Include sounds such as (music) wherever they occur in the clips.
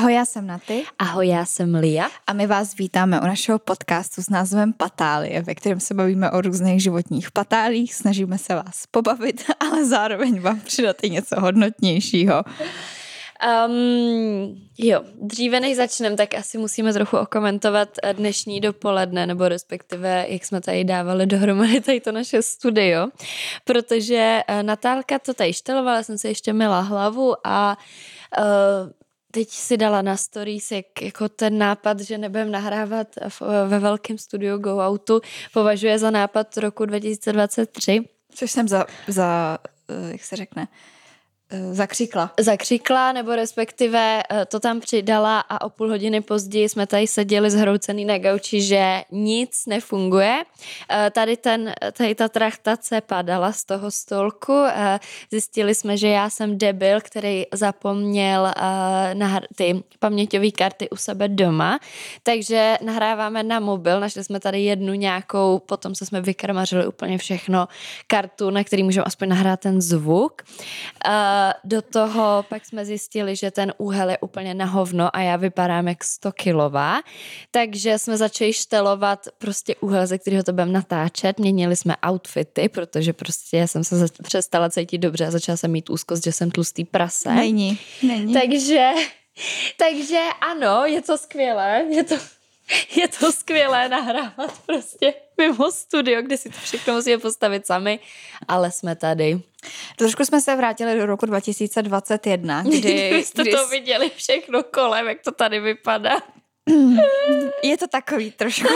Ahoj, já jsem Naty. Ahoj, já jsem Lia. A my vás vítáme u našeho podcastu s názvem Patálie, ve kterém se bavíme o různých životních patálích, snažíme se vás pobavit, (laughs) ale zároveň vám přidat i něco hodnotnějšího. Um, jo, dříve než začneme, tak asi musíme trochu okomentovat dnešní dopoledne, nebo respektive, jak jsme tady dávali dohromady tady to naše studio, protože eh, Natálka to tady štelovala, jsem se ještě měla hlavu a uh, teď si dala na stories, jak jako ten nápad, že nebudem nahrávat v, ve velkém studiu Go Outu, považuje za nápad roku 2023. Což jsem za, za eh, jak se řekne, zakřikla. Zakřikla, nebo respektive eh, to tam přidala a o půl hodiny později jsme tady seděli zhroucený na gauči, že nic nefunguje. Eh, tady, ten, tady ta trachtace padala z toho stolku. Zjistili jsme, že já jsem debil, který zapomněl na ty paměťové karty u sebe doma, takže nahráváme na mobil, našli jsme tady jednu nějakou, potom se jsme vykrmařili úplně všechno, kartu, na který můžeme aspoň nahrát ten zvuk do toho pak jsme zjistili, že ten úhel je úplně na hovno a já vypadám jak 100 kilová, takže jsme začali štelovat prostě úhel, ze kterého to budeme natáčet. Měnili jsme outfity, protože prostě jsem se přestala cítit dobře a začala jsem mít úzkost, že jsem tlustý prase. Není, není. Takže, takže ano, je to skvělé, je to (laughs) je to skvělé nahrávat prostě mimo studio, kde si to všechno musíme postavit sami, ale jsme tady. Trošku jsme se vrátili do roku 2021, (laughs) kdy... jste kdy... to viděli všechno kolem, jak to tady vypadá. (laughs) Je to takový trošku,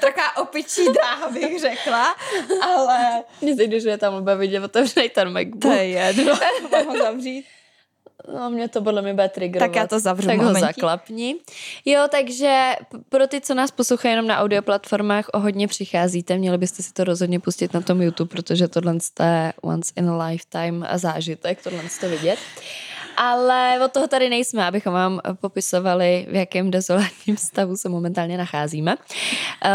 taková opičí dráha bych řekla, ale... Mně se že je tam oba vidět otevřený ten MacBook. To je jedno, mám ho zavřít. No, mě to podle mě bude triggerovat. Tak já to zavřu Tak ho zaklapni. Jo, takže pro ty, co nás poslouchají jenom na audioplatformách, o hodně přicházíte, měli byste si to rozhodně pustit na tom YouTube, protože tohle je once in a lifetime zážitek, tohle to vidět. Ale od toho tady nejsme, abychom vám popisovali, v jakém dezolátním stavu se momentálně nacházíme. Uh,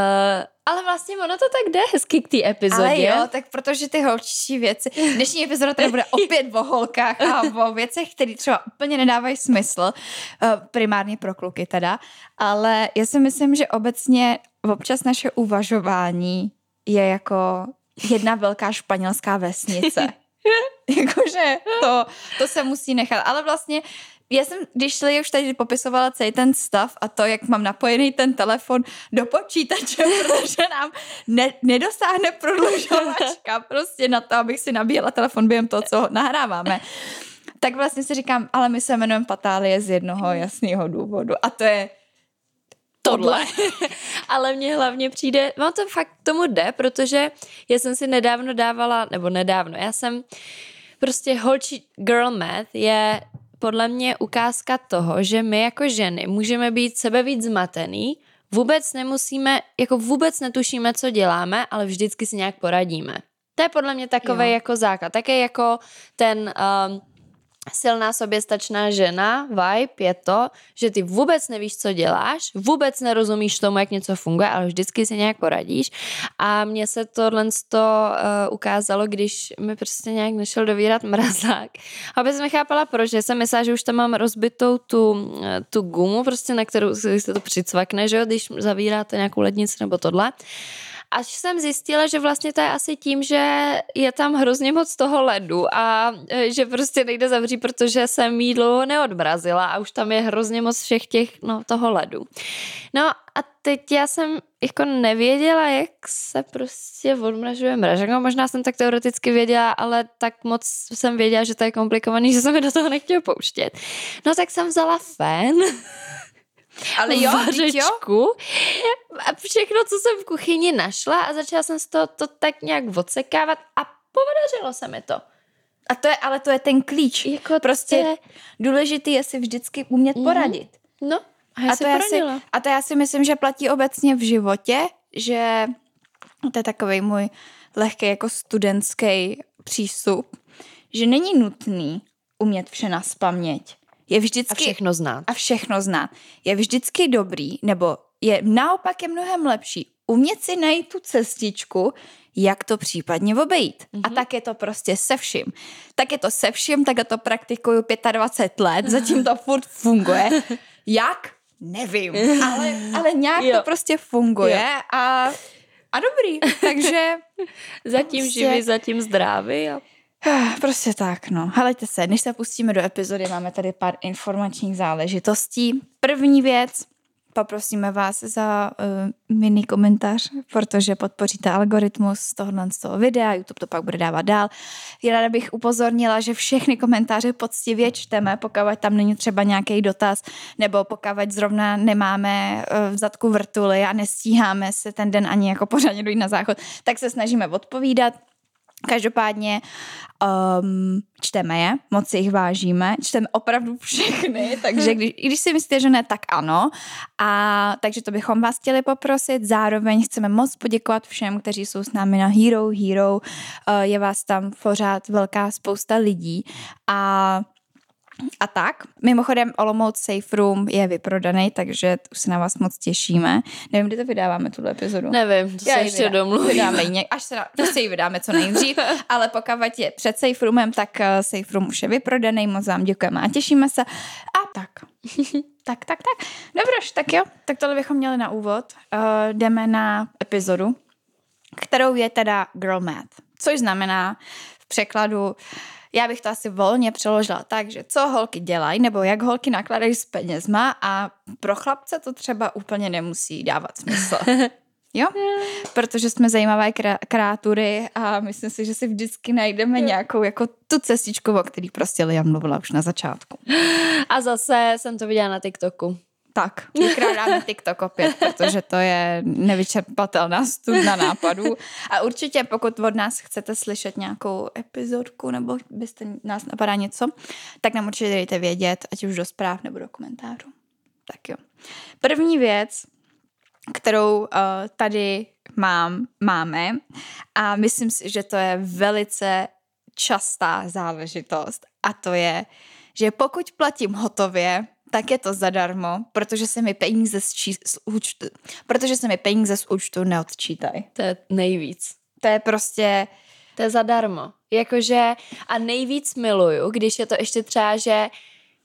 ale vlastně ono to tak jde hezky k té epizodě. Ale jo, tak protože ty holčičí věci. Dnešní epizoda tady bude (laughs) opět o holkách a o věcech, které třeba úplně nedávají smysl, eh, primárně pro kluky teda, ale já si myslím, že obecně občas naše uvažování je jako jedna velká španělská vesnice. (laughs) (laughs) Jakože to, to se musí nechat. Ale vlastně já jsem, když Lee už tady popisovala celý ten stav a to, jak mám napojený ten telefon do počítače, (laughs) protože nám ne, nedosáhne prodlužovačka (laughs) prostě na to, abych si nabíjela telefon během toho, co nahráváme. Tak vlastně si říkám, ale my se jmenujeme Patálie z jednoho jasného důvodu a to je tohle. (laughs) Ale mně hlavně přijde, no to fakt tomu jde, protože já jsem si nedávno dávala, nebo nedávno, já jsem prostě holči girl math je podle mě ukázka toho, že my jako ženy můžeme být sebe víc zmatený, vůbec nemusíme, jako vůbec netušíme, co děláme, ale vždycky si nějak poradíme. To je podle mě takový jako základ. Také jako ten um, silná soběstačná žena, vibe je to, že ty vůbec nevíš, co děláš, vůbec nerozumíš tomu, jak něco funguje, ale vždycky si nějak poradíš. A mně se tohle to, uh, ukázalo, když mi prostě nějak nešel dovírat mrazák. (laughs) A vůbec nechápala, proč. Já jsem myslela, že už tam mám rozbitou tu, eh, tu gumu, prostě na kterou se to přicvakne, že jo, když zavíráte nějakou lednici nebo tohle. Až jsem zjistila, že vlastně to je asi tím, že je tam hrozně moc toho ledu a e, že prostě nejde zavřít, protože jsem jídlo neodmrazila a už tam je hrozně moc všech těch, no, toho ledu. No a teď já jsem jako nevěděla, jak se prostě odmražuje mražek. No, možná jsem tak teoreticky věděla, ale tak moc jsem věděla, že to je komplikovaný, že jsem mi do toho nechtěla pouštět. No tak jsem vzala fén (laughs) ale jo, vařečku jo? a všechno, co jsem v kuchyni našla a začala jsem z toho to tak nějak odsekávat a podařilo se mi to. A to je, ale to je ten klíč. Jako prostě je... důležitý je si vždycky umět mm-hmm. poradit. No, a, já a, to já si, a to já si myslím, že platí obecně v životě, že to je takový můj lehký jako studentský přístup, že není nutný umět vše na spaměť je vždycky... A všechno znát. A všechno znát. Je vždycky dobrý, nebo je naopak je mnohem lepší umět si najít tu cestičku, jak to případně obejít. Mm-hmm. A tak je to prostě se vším. Tak je to se vším, tak to praktikuju 25 let, (laughs) zatím to furt funguje. Jak? Nevím, (laughs) ale, ale nějak jo. to prostě funguje jo. a, a dobrý, takže... (laughs) zatím prostě... živý, zatím zdravý a Prostě tak, no. Helejte se, než se pustíme do epizody, máme tady pár informačních záležitostí. První věc, poprosíme vás za uh, mini komentář, protože podpoříte algoritmus tohohle z toho videa, YouTube to pak bude dávat dál. Já ráda bych upozornila, že všechny komentáře poctivě čteme, pokud tam není třeba nějaký dotaz, nebo pokud zrovna nemáme uh, v zadku vrtuly a nestíháme se ten den ani jako pořádně dojít na záchod, tak se snažíme odpovídat. Každopádně um, čteme je, moc si jich vážíme, čteme opravdu všechny, (laughs) takže když, i když si myslíte, že ne, tak ano. A takže to bychom vás chtěli poprosit. Zároveň chceme moc poděkovat všem, kteří jsou s námi na Hero Hero. Uh, je vás tam pořád velká spousta lidí a a tak. Mimochodem Olomouc Safe Room je vyprodaný, takže už se na vás moc těšíme. Nevím, kdy to vydáváme, tuhle epizodu. Nevím, to Já se ještě domluvíme. Vydáme ji, až se na, prostě ji vydáme co nejdřív, (laughs) ale pokud je před Safe Roomem, tak eh, Safe Room už je vyprodaný, moc vám děkujeme a těšíme se. A tak. (laughs) tak, tak, tak. Dobroš, tak jo, tak tohle bychom měli na úvod. Uh, jdeme na epizodu, kterou je teda Girl Math, což znamená v překladu uh, já bych to asi volně přeložila tak, že co holky dělají, nebo jak holky nakladají s penězma a pro chlapce to třeba úplně nemusí dávat smysl. (laughs) Jo? Protože jsme zajímavé kreatury a myslím si, že si vždycky najdeme nějakou jako tu cestičku, o který prostě Liam mluvila už na začátku. (gasps) A zase jsem to viděla na TikToku. Tak, vykrádám TikTok opět, protože to je nevyčerpatelná studna nápadů. A určitě, pokud od nás chcete slyšet nějakou epizodku nebo byste nás napadá něco, tak nám určitě dejte vědět, ať už do zpráv nebo do komentářů. Tak jo. První věc, kterou uh, tady mám, máme a myslím si, že to je velice častá záležitost a to je, že pokud platím hotově, tak je to zadarmo, protože se mi peníze z, čí, z účtu, protože se mi peníze z účtu neodčítají. To je nejvíc. To je prostě... To je zadarmo. Jakože a nejvíc miluju, když je to ještě třeba, že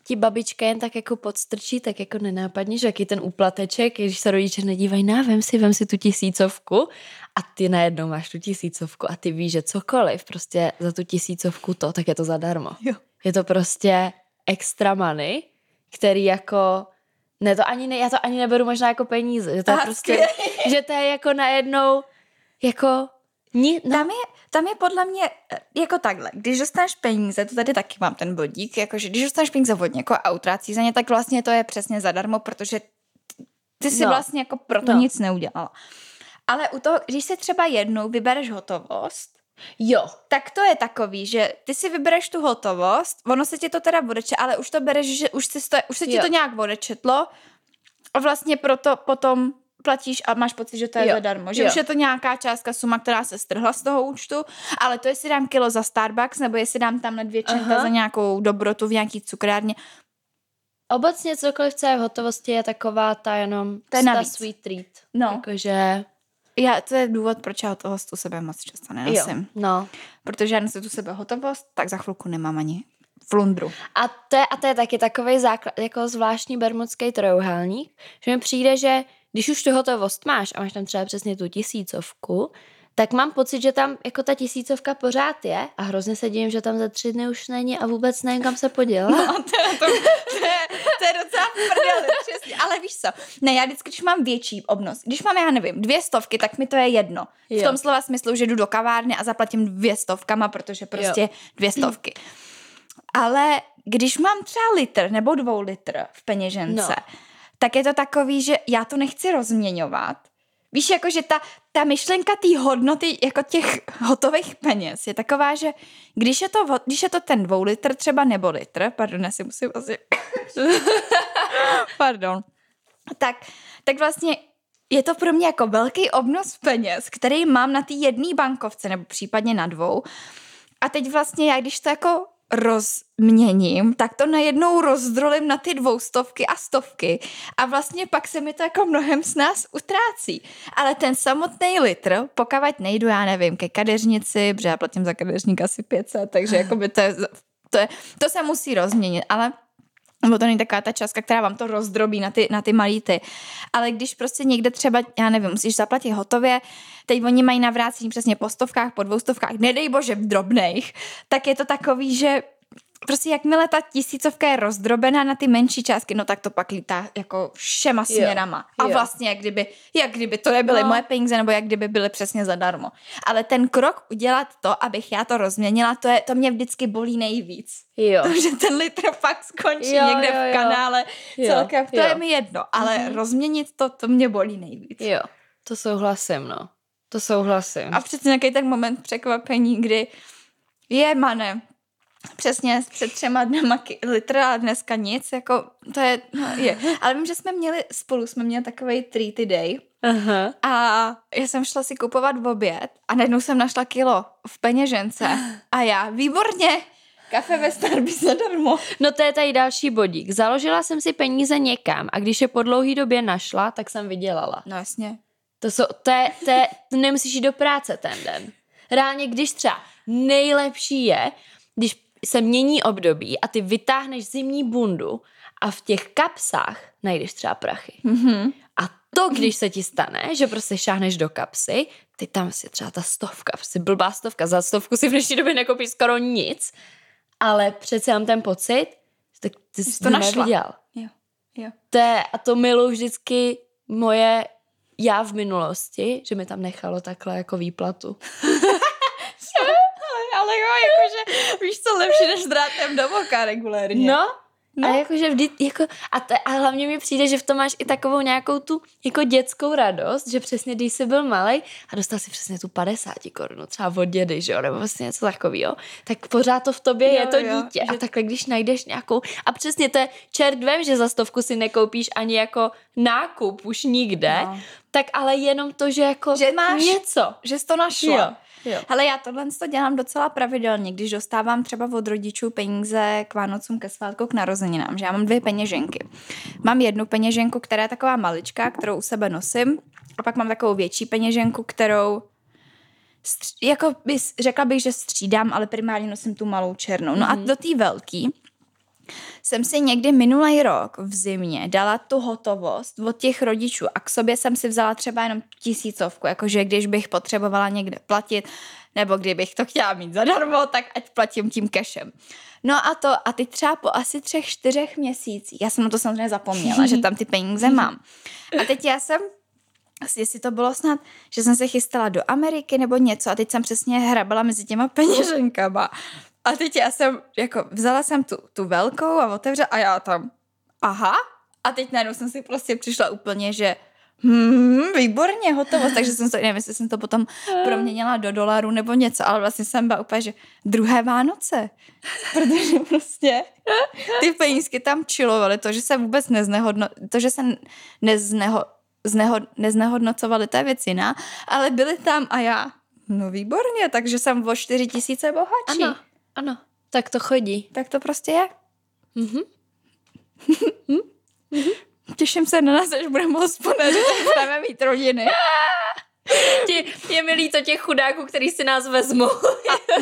ti babička jen tak jako podstrčí, tak jako nenápadně, že jaký ten úplateček, když se rodiče nedívají, na vem si, vem si tu tisícovku a ty najednou máš tu tisícovku a ty víš, že cokoliv prostě za tu tisícovku to, tak je to zadarmo. Jo. Je to prostě extra money který jako ne, to ani ne, já to ani neberu možná jako peníze, že to je Aha, prostě, že to je jako najednou, jako, ni, no. tam, je, tam je podle mě eh, jako takhle, když dostaneš peníze, to tady taky mám ten bodík, jakože když dostaneš peníze od někoho a utrácí za ně, tak vlastně to je přesně zadarmo, protože ty si no. vlastně jako proto no. nic neudělala. Ale u toho, když si třeba jednou vybereš hotovost, Jo. Tak to je takový, že ty si vybereš tu hotovost, ono se ti to teda odeče, ale už to bereš, že už, si to, už se ti jo. to nějak odečetlo a vlastně proto potom platíš a máš pocit, že to je jo. zadarmo. Že jo. už je to nějaká částka, suma, která se strhla z toho účtu, ale to jestli dám kilo za Starbucks, nebo jestli dám tam na dvě čenta za nějakou dobrotu v nějaký cukrárně. Obecně cokoliv, co je v hotovosti, je taková ta jenom navíc. sweet treat. No. Jakože já, to je důvod, proč já toho tu sebe moc často nenosím. Jo, no. Protože já nesu tu sebe hotovost, tak za chvilku nemám ani flundru. A to je, a to je taky takový základ, jako zvláštní bermudský trojuhelník, že mi přijde, že když už tu hotovost máš a máš tam třeba přesně tu tisícovku, tak mám pocit, že tam jako ta tisícovka pořád je a hrozně se divím, že tam za tři dny už není a vůbec nevím, kam se poděla. No, to, je, to, to, je, to je docela prdele, víš co, ne, já vždycky, když mám větší obnos, když mám, já nevím, dvě stovky, tak mi to je jedno. Jo. V tom slova smyslu, že jdu do kavárny a zaplatím dvě stovkama, protože prostě jo. dvě stovky. Ale když mám třeba litr nebo dvou litr v peněžence, no. tak je to takový, že já to nechci rozměňovat, Víš, jako, že ta, ta myšlenka té hodnoty jako těch hotových peněz je taková, že když je to, když je to ten dvou litr třeba nebo litr, pardon, já si musím asi... (laughs) pardon. Tak, tak vlastně je to pro mě jako velký obnos peněz, který mám na té jedné bankovce nebo případně na dvou. A teď vlastně já, když to jako rozměním, tak to najednou rozdrolím na ty dvoustovky a stovky a vlastně pak se mi to jako mnohem s nás utrácí. Ale ten samotný litr, pokud nejdu, já nevím, ke kadeřnici, protože já platím za kadeřník asi 500, takže jako by to je, to, je, to se musí rozměnit, ale nebo to není taková ta částka, která vám to rozdrobí na ty, na ty malý Ale když prostě někde třeba, já nevím, musíš zaplatit hotově, teď oni mají navrácení přesně po stovkách, po dvoustovkách, nedej bože v drobných, tak je to takový, že prostě jakmile ta tisícovka je rozdrobená na ty menší částky, no tak to pak lítá jako všema směrama. Jo, a jo. vlastně jak kdyby, jak kdyby to nebyly no. moje peníze, nebo jak kdyby byly přesně zadarmo. Ale ten krok udělat to, abych já to rozměnila, to, je, to mě vždycky bolí nejvíc. Jo. To, (laughs) že ten litr pak skončí jo, někde jo, v kanále jo. celkem, to jo. je mi jedno, ale mm-hmm. rozměnit to, to mě bolí nejvíc. Jo, to souhlasím, no. To souhlasím. A přece nějaký ten moment překvapení, kdy je, mane, přesně před třema dnama litr a dneska nic, jako to je, no, je. Ale vím, že jsme měli spolu, jsme měli takový treaty day Aha. a já jsem šla si kupovat v oběd a najednou jsem našla kilo v peněžence a já, výborně, kafe ve Starbucks zadarmo. No to je tady další bodík. Založila jsem si peníze někam a když je po dlouhé době našla, tak jsem vydělala. No jasně. To, jsou, to, je, to, je, to nemusíš jít do práce ten den. Reálně, když třeba nejlepší je, když se mění období a ty vytáhneš zimní bundu a v těch kapsách najdeš třeba prachy. Mm-hmm. A to, když se ti stane, že prostě šáhneš do kapsy, ty tam si třeba ta stovka, prostě blbá stovka, za stovku si v dnešní době nekoupíš skoro nic, ale přece mám ten pocit, tak ty jsi to našla. neviděl. Jo. Jo. To je, a to miluji vždycky moje já v minulosti, že mi tam nechalo takhle jako výplatu. (laughs) ale jo, jakože víš co, lepší než drátem do voka regulérně. No, No. A jakože vždy, jako, a, te, a hlavně mi přijde, že v tom máš i takovou nějakou tu jako dětskou radost, že přesně když jsi byl malý a dostal si přesně tu 50 korunu, třeba od dědy, že jo, nebo vlastně něco takového, tak pořád to v tobě jo, je to jo, dítě. Že... A takhle, když najdeš nějakou, a přesně to je čert vem, že za stovku si nekoupíš ani jako nákup už nikde, no. tak ale jenom to, že jako že máš něco. Že jsi to našla. Jo. Jo. Hele, já tohle to dělám docela pravidelně, když dostávám třeba od rodičů peníze k Vánocům, ke svátku, k narozeninám, že já mám dvě peněženky. Mám jednu peněženku, která je taková maličká, kterou u sebe nosím, a pak mám takovou větší peněženku, kterou stř- jako bys, řekla bych, že střídám, ale primárně nosím tu malou černou. No mm-hmm. a mhm. do té velký jsem si někdy minulý rok v zimě dala tu hotovost od těch rodičů a k sobě jsem si vzala třeba jenom tisícovku, jakože když bych potřebovala někde platit, nebo kdybych to chtěla mít zadarmo, tak ať platím tím kešem. No a to, a ty třeba po asi třech, čtyřech měsících, já jsem na to samozřejmě zapomněla, že tam ty peníze mám. A teď já jsem jestli to bylo snad, že jsem se chystala do Ameriky nebo něco a teď jsem přesně hrabala mezi těma peněženkama. A teď já jsem, jako vzala jsem tu, tu velkou a otevřela a já tam, aha. A teď najednou jsem si prostě přišla úplně, že Hmm, výborně, hotovo. Takže jsem to, nevím, jestli jsem to potom proměnila do dolaru nebo něco, ale vlastně jsem byla úplně, že druhé Vánoce. Protože prostě ty penízky tam čilovaly, to, že se vůbec neznehodno, to, že se nezneho, zneho, neznehodnocovaly, to je věc jiná, ale byly tam a já, no výborně, takže jsem o čtyři tisíce bohatší. Ano. Ano, tak to chodí. Tak to prostě je. Mhm. mhm. Těším se na nás, až budeme hospodařit, budeme mít rodiny. (laughs) Tě, je mi líto těch chudáků, který si nás vezmou. (laughs)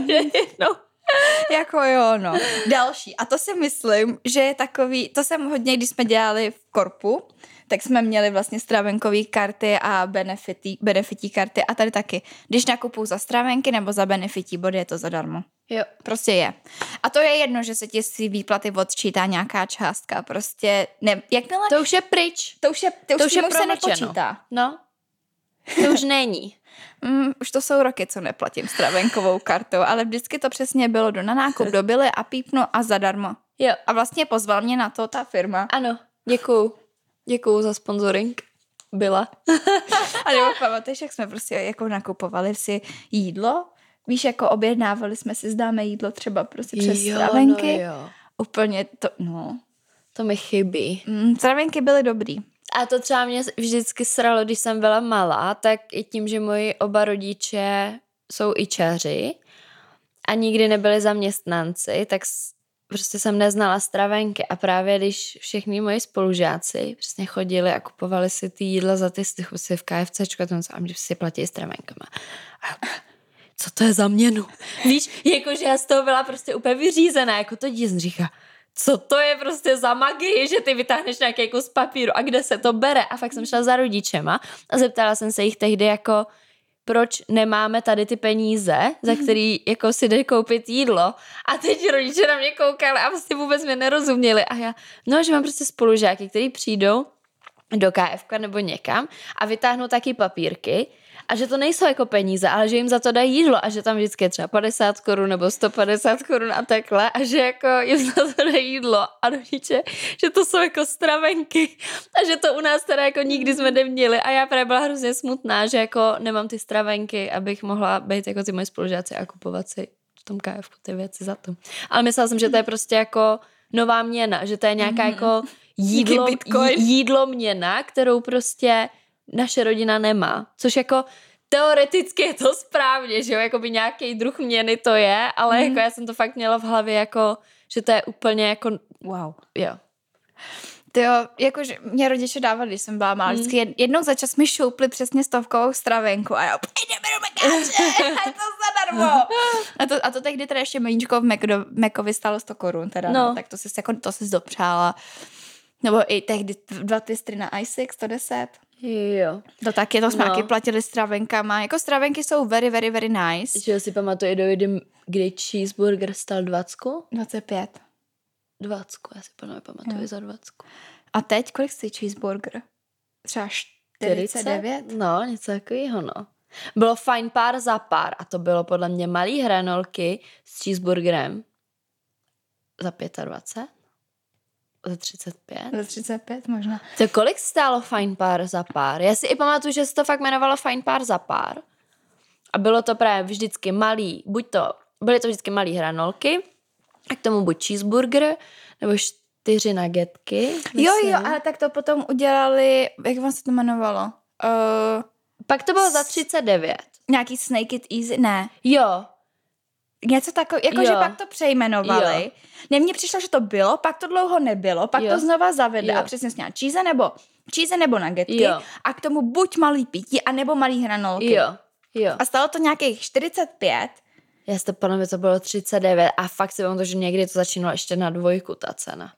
(laughs) no. (laughs) jako jo, no. Další. A to si myslím, že je takový, to jsem hodně, když jsme dělali v korpu, tak jsme měli vlastně stravenkové karty a benefití, benefití karty a tady taky. Když nakupuju za stravenky nebo za benefití body, je to zadarmo. Jo. Prostě je. A to je jedno, že se ti si výplaty odčítá nějaká částka. Prostě, ne, jakmile... To už je pryč. To už je, to, to už, už je se nepočítá. No. To už není. Mm, už to jsou roky, co neplatím stravenkovou kartou, ale vždycky to přesně bylo do na nákup do bily a pípnu a zadarmo. Jo. A vlastně pozval mě na to ta firma. Ano, děkuju. Děkuju za sponsoring. Byla. (laughs) a nebo pamatuješ, jak jsme prostě jako nakupovali si jídlo? Víš, jako objednávali jsme si, zdáme jídlo třeba prostě přes jo, stravenky. No jo. Úplně to, no. To mi chybí. Mm, stravenky byly dobrý. A to třeba mě vždycky sralo, když jsem byla malá, tak i tím, že moji oba rodiče jsou ičaři a nikdy nebyli zaměstnanci, tak prostě jsem neznala stravenky a právě když všichni moji spolužáci přesně chodili a kupovali si ty jídla za ty si v KFCčku a a že si platí stravenkama. A co to je za měnu? Víš, jakože já z toho byla prostě úplně vyřízená, jako to dítě říká, co to je prostě za magii, že ty vytáhneš nějaký kus papíru a kde se to bere. A fakt jsem šla za rodičema a zeptala jsem se jich tehdy jako, proč nemáme tady ty peníze, za který jako si jde koupit jídlo. A teď rodiče na mě koukali a vlastně vůbec mě nerozuměli. A já, no, že mám prostě spolužáky, který přijdou do KF nebo někam a vytáhnou taky papírky a že to nejsou jako peníze, ale že jim za to dají jídlo a že tam vždycky je třeba 50 korun nebo 150 korun a takhle a že jako jim za to dají jídlo. A rodiče, že to jsou jako stravenky. A že to u nás teda jako nikdy jsme neměli. A já právě byla hrozně smutná, že jako nemám ty stravenky, abych mohla být jako ty moje spolužáci a kupovat si v tom KF ty věci za to. Ale myslela jsem, že to je prostě jako nová měna, že to je nějaká jako jídlo, jídlo měna, kterou prostě naše rodina nemá. Což jako teoreticky je to správně, že jo, jako by nějaký druh měny to je, ale mm. jako já jsem to fakt měla v hlavě jako, že to je úplně jako, Wow. jo. Ty jo, jakože mě rodiče dávali, když jsem byla malá, vždycky jed- jednou za čas mi šoupli přesně stovkovou stravenku a já jdeme do mekáče, (laughs) je to zadarmo. A to, a to tehdy teda ještě meníčko v Mekovi stálo 100 korun teda, no. No. tak to jsi jako, to jsi dopřála. Nebo i tehdy dva twistry na iSix 110. Jo. To taky, to jsme No. platili stravenkama. Jako stravenky jsou very, very, very nice. Že si pamatuju, do kdy, kdy cheeseburger stal 20? 25. 20, já si plně pamatuju Jo. za 20. A teď kolik stojí cheeseburger? Třeba 49? No, něco takového, no. Bylo fajn pár za pár a to bylo podle mě malý hranolky s cheeseburgerem za 25? Za 35? Za 35 možná. To kolik stálo fajn pár za pár? Já si i pamatuju, že se to fakt jmenovalo fajn pár za pár. A bylo to právě vždycky malý, buď to, byly to vždycky malý hranolky, a k tomu buď cheeseburger, nebo čtyři nuggetky. Jo, myslím. jo, ale tak to potom udělali, jak vám se to jmenovalo? Uh, Pak to bylo za 39. nějaký Snake It Easy, ne. Jo, Něco takového, jakože pak to přejmenovali. Ne, mně přišlo, že to bylo, pak to dlouho nebylo, pak Jo. to znova zavedli Jo. a přesně sněla cheese nebo, cheese nebo nuggetky Jo. a k tomu buď malý pití, anebo malý hranolky. jo, jo. A stalo to nějakých 45. Já si to mě to bylo 39 a fakt si pamatuju, že někdy to začínalo ještě na dvojku ta cena.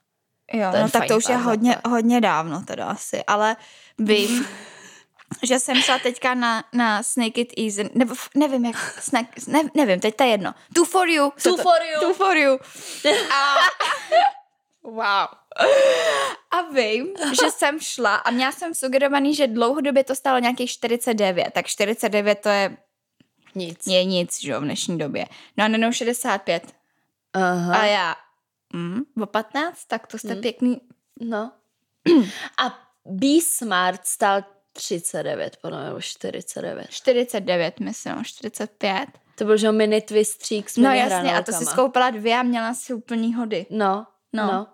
Jo, To no tak to už je hodně, hodně dávno teda asi, ale vím, (laughs) že jsem šla teďka na, na Snake It Easy, nebo nevím jak, snack, ne, nevím, teď to je jedno. Two for you. Two to, for you. Two for you. A, wow. A vím, že jsem šla a měla jsem sugerovaný, že dlouhodobě to stálo nějakých 49, tak 49 to je, Nic. je nic, že jo, v dnešní době. No a nenou 65. Aha. A já, mm, o 15, tak to jste Mm. pěkný, No. (clears throat) A Be Smart stál 39, podle mě, nebo 49. 49, myslím, 45. To byl, že mini twistřík s No jasně, a to si skoupila dvě a měla si úplný hody. No, No. no.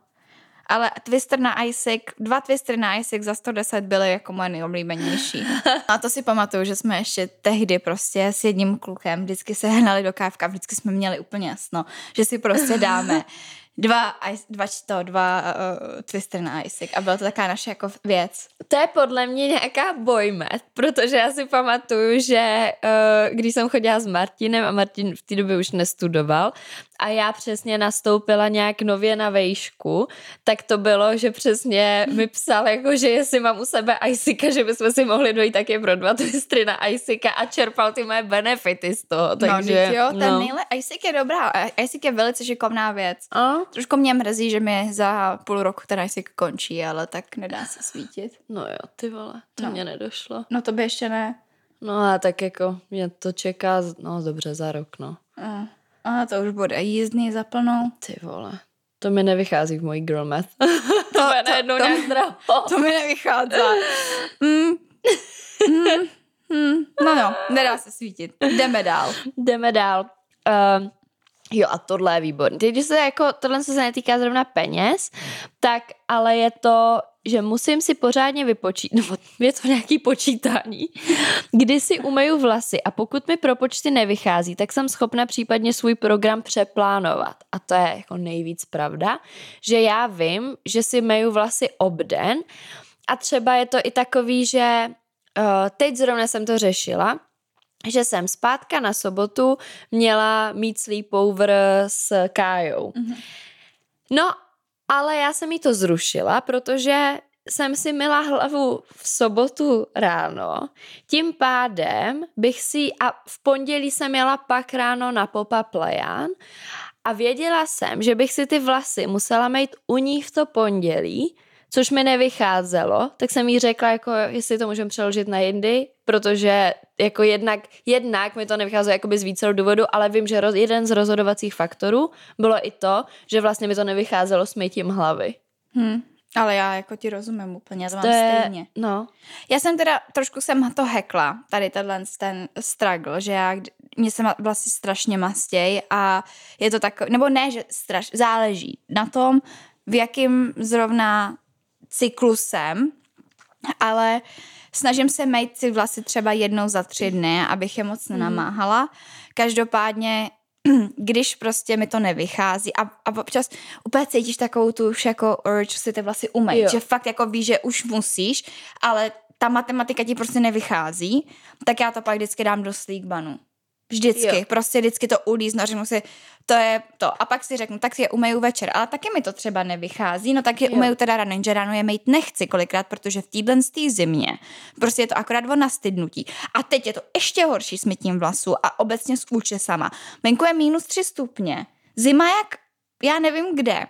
Ale twister na ISIC, dva twistery na ISIC za 110 byly jako moje nejoblíbenější. (laughs) A to si pamatuju, že jsme ještě tehdy prostě s jedním klukem vždycky se hnali do kávka, vždycky jsme měli úplně jasno, že si prostě dáme (laughs) dva, dva, to, dva uh, twistery na ISIC a byla to taková naše jako věc. To je podle mě nějaká bojmet, protože já si pamatuju, že uh, když jsem chodila s Martinem a Martin v té době už nestudoval a já přesně nastoupila nějak nově na vejšku, tak to bylo, že přesně mi psal, jako, že jestli mám u sebe ISICA, že bychom si mohli dojít taky pro dva twistry na ISICA a čerpal ty moje benefity z toho. Takže, no, jo, ten no. nejle, ISIC je dobrá, ISIC je velice šikovná věc. A? Trošku mě mrzí, že mi za půl roku ten ISIC končí, ale tak nedá se svítit. No jo, ty vole, to No. mě nedošlo. No to by ještě ne. No a tak jako mě to čeká, no dobře, za rok, no. A, a to už bude jízdný za plnou. Ty vole. To mi nevychází v mojí girl math. to (laughs) to- najednou to- nějak draho. To mi nevychází. Mm. Mm. Mm. No jo, nedá se svítit. Jdeme dál. Jdeme dál. Um, jo a tohle je výborný. Teď, když se jako, tohle se netýká zrovna peněz, tak ale je to že musím si pořádně vypočít, nebo je to nějaký počítání, kdy si umeju vlasy a pokud mi propočty nevychází, tak jsem schopna případně svůj program přeplánovat. A to je jako nejvíc pravda, že já vím, že si meju vlasy obden a třeba je to i takový, že uh, teď zrovna jsem to řešila, že jsem zpátka na sobotu měla mít sleepover s Kájou. Mm-hmm. No, ale já jsem jí to zrušila, protože jsem si myla hlavu v sobotu ráno, tím pádem bych si, a v pondělí jsem jela pak ráno na Popa Playan a věděla jsem, že bych si ty vlasy musela mít u ní v to pondělí, což mi nevycházelo, tak jsem jí řekla, jako, jestli to můžeme přeložit na jindy, protože jako jednak, jednak mi to nevycházelo jakoby z více důvodu, ale vím, že roz, jeden z rozhodovacích faktorů bylo i to, že vlastně mi to nevycházelo s mytím hlavy. Hmm. Ale já jako ti rozumím úplně, já to, to mám je, stejně. No. Já jsem teda, trošku jsem to hekla, tady tenhle ten struggle, že já, mě se vlastně strašně mastěj a je to tak, nebo ne, že straš, záleží na tom, v jakým zrovna cyklusem, ale snažím se mít si vlasy třeba jednou za tři dny, abych je moc nenamáhala. Každopádně (clears throat) když prostě mi to nevychází a, a občas úplně cítíš takovou tu už jako urge si ty vlasy umýt, že fakt jako víš, že už musíš, ale ta matematika ti prostě nevychází, tak já to pak vždycky dám do sleekbanu. Vždycky, jo. prostě vždycky to ulíznu a řeknu si, to je to. A pak si řeknu, tak si je umeju večer, ale taky mi to třeba nevychází, no tak je jo. umeju teda ráno, jenže ráno je mít nechci kolikrát, protože v týdlen z té zimě prostě je to akorát o nastydnutí. A teď je to ještě horší s mytím vlasů a obecně s účesama. Venku je minus tři stupně. Zima jak, já nevím kde.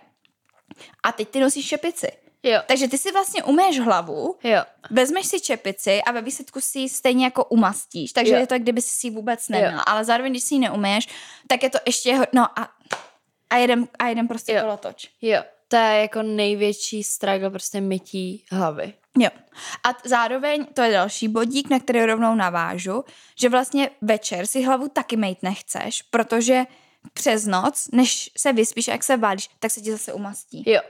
A teď ty nosíš šepici. Jo. Takže ty si vlastně umyješ hlavu, jo. vezmeš si čepici a ve výsledku si ji stejně jako umastíš. Takže jo. je to, kdyby si ji vůbec neměla. Ale zároveň, když si ji neumyješ, tak je to ještě... No a, a jedem, a jedem prostě jo. kolotoč. Jo. To je jako největší struggle prostě mytí hlavy. Jo. A zároveň, to je další bodík, na který rovnou navážu, že vlastně večer si hlavu taky mít nechceš, protože přes noc, než se vyspíš jak se válíš, tak se ti zase umastí. Jo.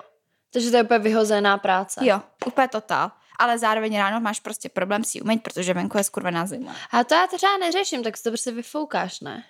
Takže to je úplně vyhozená práce. Jo, úplně totál. Ale zároveň ráno máš prostě problém si umýt, protože venku je skurvená zima. A to já třeba neřeším, tak si to prostě vyfoukáš, ne?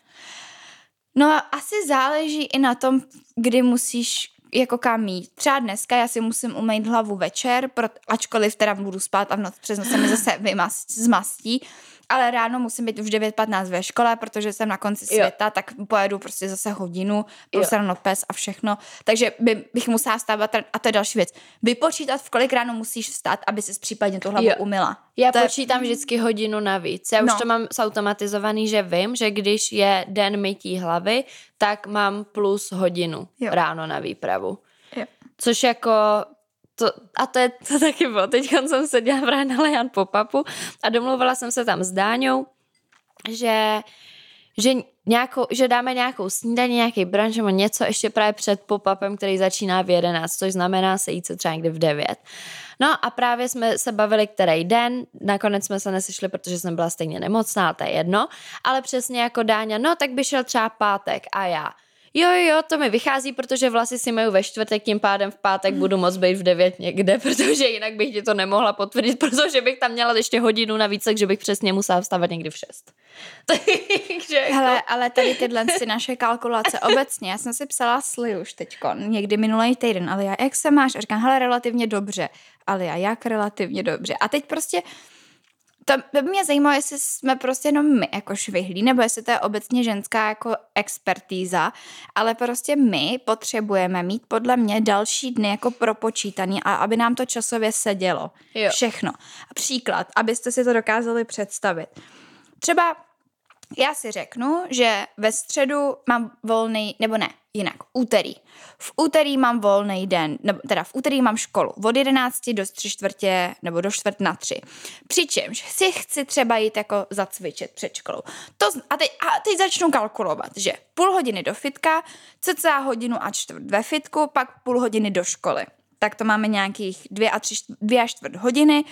No asi záleží i na tom, kdy musíš jako kam jít. Třeba dneska já si musím umýt hlavu večer, pro, ačkoliv teda budu spát a v noc přes noc se mi zase vymast, zmastí, ale ráno musím být už 9.15 ve škole, protože jsem na konci světa, jo. tak pojedu prostě zase hodinu, prostě ráno pes a všechno. Takže by, bych musela stávat, a to je další věc, vypočítat, v kolik ráno musíš vstát, aby si případně tu hlavu jo. umila. Já to počítám je... vždycky hodinu navíc. Já no. už to mám zautomatizovaný, že vím, že když je den mytí hlavy, tak mám plus hodinu jo. ráno na výpravu. Jo. Což jako to, a to je (laughs) to taky bylo. Teď jsem seděla právě na Lejan Popapu a domluvala jsem se tam s Dáňou, že, že, nějakou, že dáme nějakou snídaní, nějaký brunch nebo něco ještě právě před popapem, který začíná v 11, což znamená sejít se třeba někdy v 9. No a právě jsme se bavili, který den, nakonec jsme se nesešli, protože jsem byla stejně nemocná, to je jedno, ale přesně jako Dáňa, no tak by šel třeba pátek a já jo, jo, to mi vychází, protože vlasy si mají ve čtvrtek, tím pádem v pátek budu moc být v devět někde, (laughs) protože jinak bych ti to nemohla potvrdit, (laughs) protože bych tam měla ještě hodinu navíc, takže bych přesně musela vstávat někdy v šest. (laughs) takže jako... Hele, ale tady tyhle si naše kalkulace obecně, já jsem si psala sly už teďko, někdy minulý týden, ale já, jak se máš? A říkám, hele, relativně dobře. Ale já, jak relativně dobře? A teď prostě to by mě zajímalo, jestli jsme prostě jenom my jako švihlí, nebo jestli to je obecně ženská jako expertíza, ale prostě my potřebujeme mít podle mě další dny jako propočítaný a aby nám to časově sedělo. Jo. Všechno. Příklad, abyste si to dokázali představit. Třeba já si řeknu, že ve středu mám volný, nebo ne, jinak, úterý. V úterý mám volný den, nebo teda v úterý mám školu od 11 do 3 čtvrtě, nebo do čtvrt na 3. Přičemž si chci třeba jít jako zacvičit před školou. To, a, teď, a teď začnu kalkulovat, že půl hodiny do fitka, cca hodinu a čtvrt ve fitku, pak půl hodiny do školy. Tak to máme nějakých dvě a, tři, dvě a čtvrt hodiny.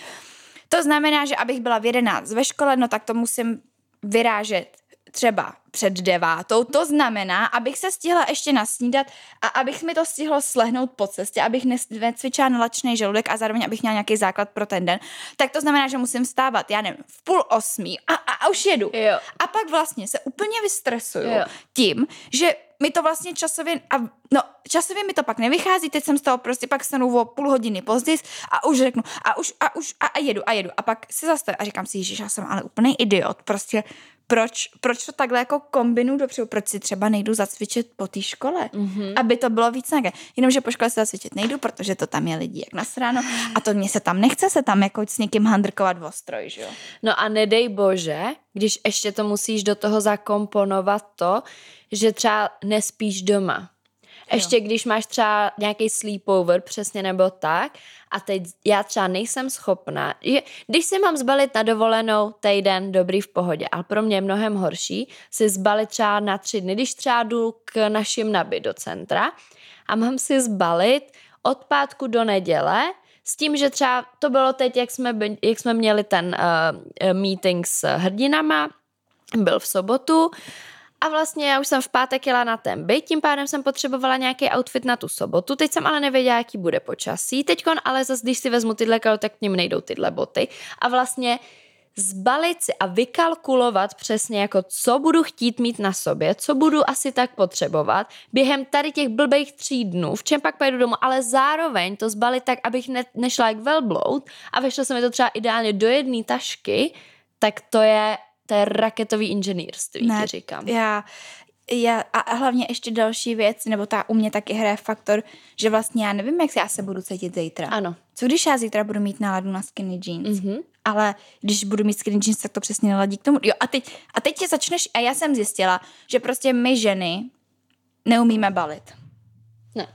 To znamená, že abych byla v 11 ve škole, no tak to musím vyrážet třeba před devátou, to znamená, abych se stihla ještě nasnídat a abych mi to stihlo slehnout po cestě, abych necvičila na lačný žaludek a zároveň abych měla nějaký základ pro ten den, tak to znamená, že musím stávat, já nevím, v půl osmí a, a, a už jedu. Jo. A pak vlastně se úplně vystresuju Jo. tím, že mi to vlastně časově, a no časově mi to pak nevychází, teď jsem z toho prostě pak stanu o půl hodiny později a už řeknu a už a už a, a jedu a jedu. A pak se zastavím a říkám si, že já jsem ale úplný idiot, prostě proč, proč to takhle jako kombinu dopředu, proč si třeba nejdu zacvičit po té škole, mm-hmm. aby to bylo víc nějaké. Jenomže po škole se zacvičit nejdu, protože to tam je lidi jak nasráno a to mě se tam nechce se tam jako s někým handrkovat v ostroj, že jo. No a nedej bože, když ještě to musíš do toho zakomponovat to, že třeba nespíš doma. Ještě když máš třeba nějaký sleepover, přesně nebo tak, a teď já třeba nejsem schopná, je, když si mám zbalit na dovolenou týden, dobrý v pohodě, ale pro mě je mnohem horší si zbalit třeba na tři dny, když třeba jdu k našim naby do centra a mám si zbalit od pátku do neděle, s tím, že třeba to bylo teď, jak jsme, jak jsme měli ten uh, meeting s hrdinama, byl v sobotu a vlastně já už jsem v pátek jela na ten byt, tím pádem jsem potřebovala nějaký outfit na tu sobotu, teď jsem ale nevěděla, jaký bude počasí, teďkon ale zase, když si vezmu tyhle kalhoty, tak k ním nejdou tyhle boty. A vlastně zbalit si a vykalkulovat přesně jako co budu chtít mít na sobě, co budu asi tak potřebovat během tady těch blbých tří dnů, v čem pak pojedu domů, ale zároveň to zbalit tak, abych ne, nešla jak velbloud a vešlo se mi to třeba ideálně do jedné tašky, tak to je, to je raketový inženýrství, Ne, ti říkám. Já, já, a hlavně ještě další věc, nebo ta u mě taky hraje faktor, že vlastně já nevím, jak já se budu cítit zítra. Ano. Co když já zítra budu mít náladu na skinny jeans? Mhm. Ale když budu mít skinny jeans, tak to přesně neladí k tomu. Jo, a teď, a teď tě začneš, a já jsem zjistila, že prostě my ženy neumíme balit. Ne.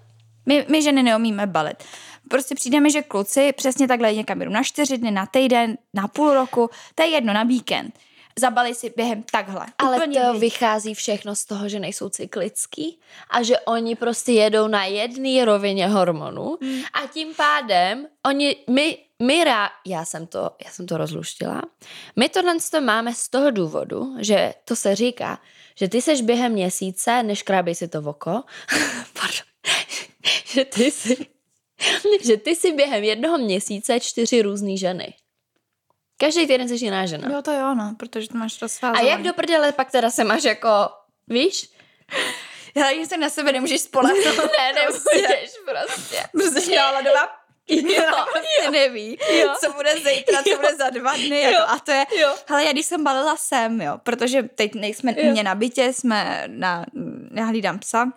My, my ženy neumíme balit. Prostě přijdeme, že kluci přesně takhle někam jdou na čtyři dny, na týden, na půl roku, to je jedno, na víkend. Zabali si během takhle. Ale Úplně to běh- vychází všechno z toho, že nejsou cyklický a že oni prostě jedou na jedné rovině hormonů Hmm. a tím pádem oni, my, my rá, já jsem to, já jsem to rozluštila, my tohle to máme z toho důvodu, že to se říká, že ty seš během měsíce, neškrábej si to v oko, (laughs) že ty si, že ty si během jednoho měsíce čtyři různé ženy. Každý týden jsi jiná žena. Jo, to jo, no, protože to máš A rozsvázovaný. jak do prdele pak teda se máš jako, víš? Ale že se na sebe nemůžeš spolehnout. (laughs) ne, nemůžeš prostě. Protože náladová Jo, prostě neví, Jo. co bude zítra, co bude za dva dny. Jako, Jo. a to je, Jo. hele, já když jsem balila sem, jo, protože teď nejsme Jo. mě na bytě, jsme na, já hlídám psa,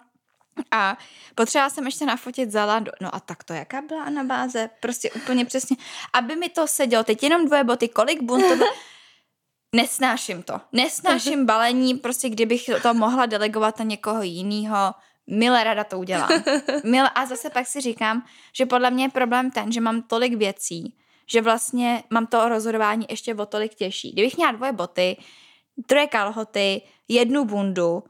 a potřebovala jsem ještě nafotit Zalando. No a tak to jaká byla anabáze? Prostě úplně přesně. Aby mi to sedělo, teď jenom dvoje boty, kolik buntů. (laughs) Nesnáším to. Nesnáším balení, prostě kdybych to mohla delegovat na někoho jiného, milé rada to udělám. (laughs) Mile, a zase pak si říkám, že podle mě je problém ten, že mám tolik věcí, že vlastně mám to rozhodování ještě o tolik těžší. Kdybych měla dvoje boty, troje kalhoty, jednu bundu,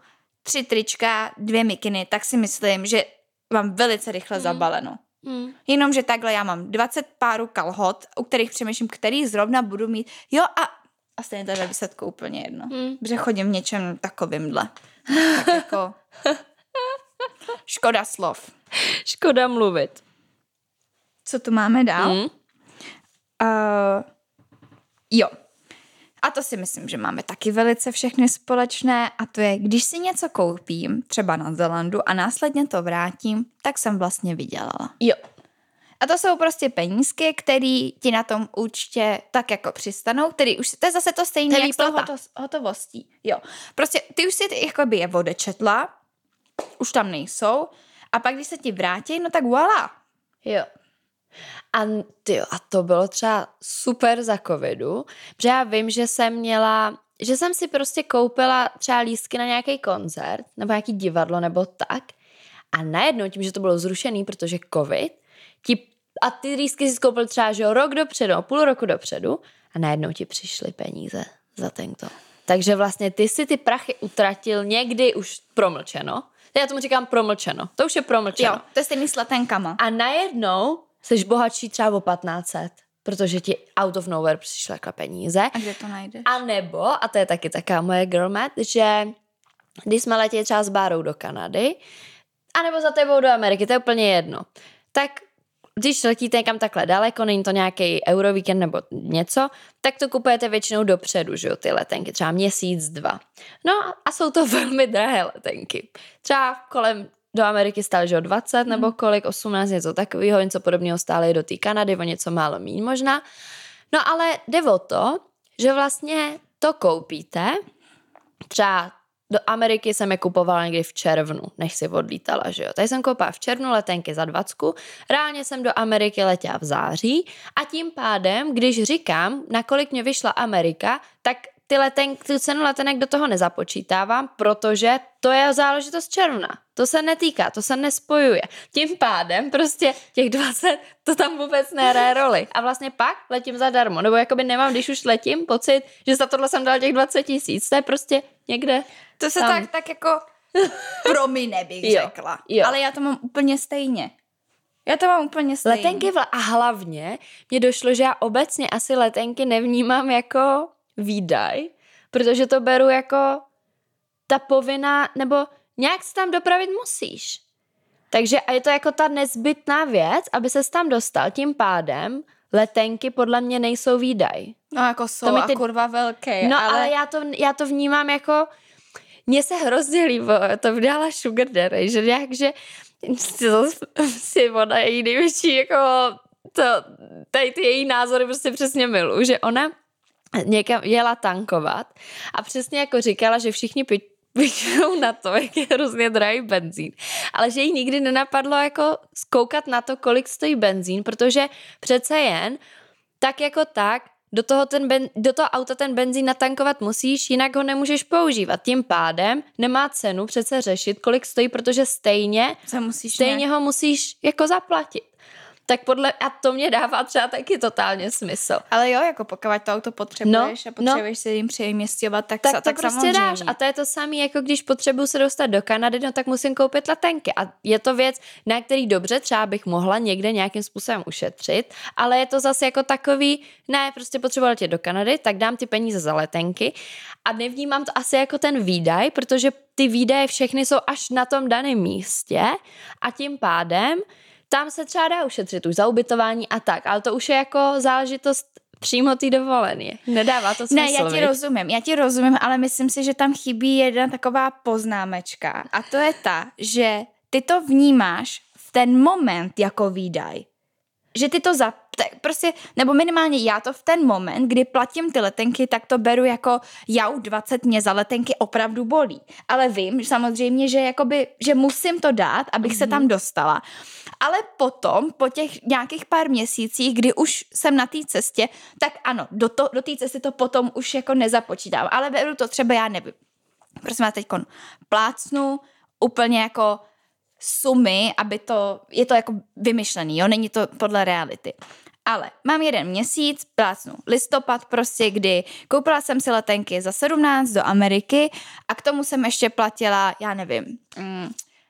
tři trička, dvě mikiny, tak si myslím, že mám velice rychle zabaleno. Hmm. Jenomže takhle já mám 20 párů kalhot, u kterých přemýšlím, který zrovna budu mít. Jo a, a stejně to je ve výsledku úplně jedno. Hmm. Protože chodím v něčem takovýmhle. Tak (laughs) jako... Škoda slov. Škoda mluvit. Co tu máme dál? Hmm. Uh, jo. A to si myslím, že máme taky velice všechny společné a to je, když si něco koupím, třeba na Zelandu a následně to vrátím, tak jsem vlastně vydělala. Jo. A to jsou prostě penízky, které ti na tom účtě tak jako přistanou, který už, to je zase to stejné, To jak s tou výplata. hoto, hotovostí. Jo. Prostě ty už si ty, jakoby je odečetla, už tam nejsou, a pak když se ti vrátí, no tak voilà. Jo. A, tyjo, a to bylo třeba super za covidu, protože já vím, že jsem měla, že jsem si prostě koupila třeba lístky na nějaký koncert, nebo nějaký divadlo, nebo tak. A najednou tím, že to bylo zrušený, protože covid, ti, a ty lístky si koupil třeba, že rok dopředu, půl roku dopředu, a najednou ti přišly peníze za tento. Takže vlastně ty si ty prachy utratil někdy už promlčeno. Já tomu říkám promlčeno. To už je promlčeno. Jo, to je stejný s letenkama. A najednou jsi bohatší třeba o 1500. protože ti out of nowhere přišly jako peníze. A kde to najdeš? A nebo, a to je taky taká moje girl math, že když jsme letěli třeba s Bárou do Kanady, anebo za tebou do Ameriky, to je úplně jedno, tak když letíte někam takhle daleko, není to nějaký eurovíkend nebo něco, tak to kupujete většinou dopředu, že jo, ty letenky, třeba měsíc, dva. No a jsou to (laughs) velmi drahé letenky. Třeba kolem do Ameriky stále, že o 20 mm. nebo kolik, 18, něco takového, něco podobného stále do té Kanady, o něco málo míň možná. No ale jde o to, že vlastně to koupíte, třeba do Ameriky jsem je kupovala někdy v červnu, než si odlítala, že jo. Tady jsem koupila v červnu letenky za 20, reálně jsem do Ameriky letěla v září a tím pádem, když říkám, nakolik mě vyšla Amerika, tak ty leten, tu cenu letenek do toho nezapočítávám, protože to je záležitost června. To se netýká, to se nespojuje. Tím pádem prostě těch 20, to tam vůbec nehraje roli. A vlastně pak letím zadarmo. Nebo jakoby nemám, když už letím, pocit, že za tohle jsem dal těch 20 tisíc. To je prostě někde To se tam. tak, tak jako (laughs) promine, bych Jo, řekla. jo. Ale já to mám úplně stejně. Já to mám úplně stejně. Letenky vla- a hlavně mě došlo, že já obecně asi letenky nevnímám jako výdaj, protože to beru jako ta povinná, nebo nějak se tam dopravit musíš. Takže a je to jako ta nezbytná věc, aby se tam dostal. Tím pádem letenky podle mě nejsou výdaj. No jako jsou To mi a ty- kurva velký, No ale... ale, ale já, to, já to vnímám jako, mně se hrozně líbilo, to vydala Sugar Daddy, že nějak, že si, si ona její největší jako to, tady ty její názory prostě přesně milu, že ona někam jela tankovat a přesně jako říkala, že všichni pi- (laughs) pičou na to, jak je hrozně drahý benzín. Ale že jí nikdy nenapadlo jako zkoukat na to, kolik stojí benzín, protože přece jen tak jako tak do toho, ten ben, do toho auta ten benzín natankovat musíš, jinak ho nemůžeš používat. Tím pádem nemá cenu přece řešit, kolik stojí, protože stejně, se musíš stejně nějak... ho musíš jako zaplatit. Tak podle, a to mě dává třeba taky totálně smysl. Ale jo, jako pokud to auto potřebuješ No, a potřebuješ se jim přejměstňovat, tak, Tak sa, to tak prostě samozřejmě. dáš. A to je to samé, jako když potřebuji se dostat do Kanady, no tak musím koupit letenky. A je to věc, na který dobře třeba bych mohla někde nějakým způsobem ušetřit, ale je to zase jako takový, ne, prostě potřebuji letět do Kanady, tak dám ty peníze za letenky a nevnímám to asi jako ten výdaj, protože ty výdaje všechny jsou až na tom daném místě a tím pádem tam se třeba dá ušetřit už za ubytování a tak, ale to už je jako záležitost přímo ty dovolený. Nedává to smysl, Ne, já ti rozumím, já ti rozumím, ale myslím si, že tam chybí jedna taková poznámečka a to je ta, že ty to vnímáš v ten moment jako výdaj. Že ty to za, tak prostě, nebo minimálně já to v ten moment, kdy platím ty letenky, tak to beru jako jau 20 mě za letenky opravdu bolí. Ale vím samozřejmě, že jakoby, že musím to dát, abych mm-hmm. se tam dostala. Ale potom, po těch nějakých pár měsících, kdy už jsem na té cestě, tak ano, do, to, do té cesty to potom už jako nezapočítám. Ale beru to třeba, já nevím, prosím vás teď plácnu úplně jako sumy, aby to, je to jako vymyšlený, jo, není to podle reality. Ale mám jeden měsíc, plácnu listopad prostě, kdy koupila jsem si letenky za 17 do Ameriky a k tomu jsem ještě platila, já nevím, mm,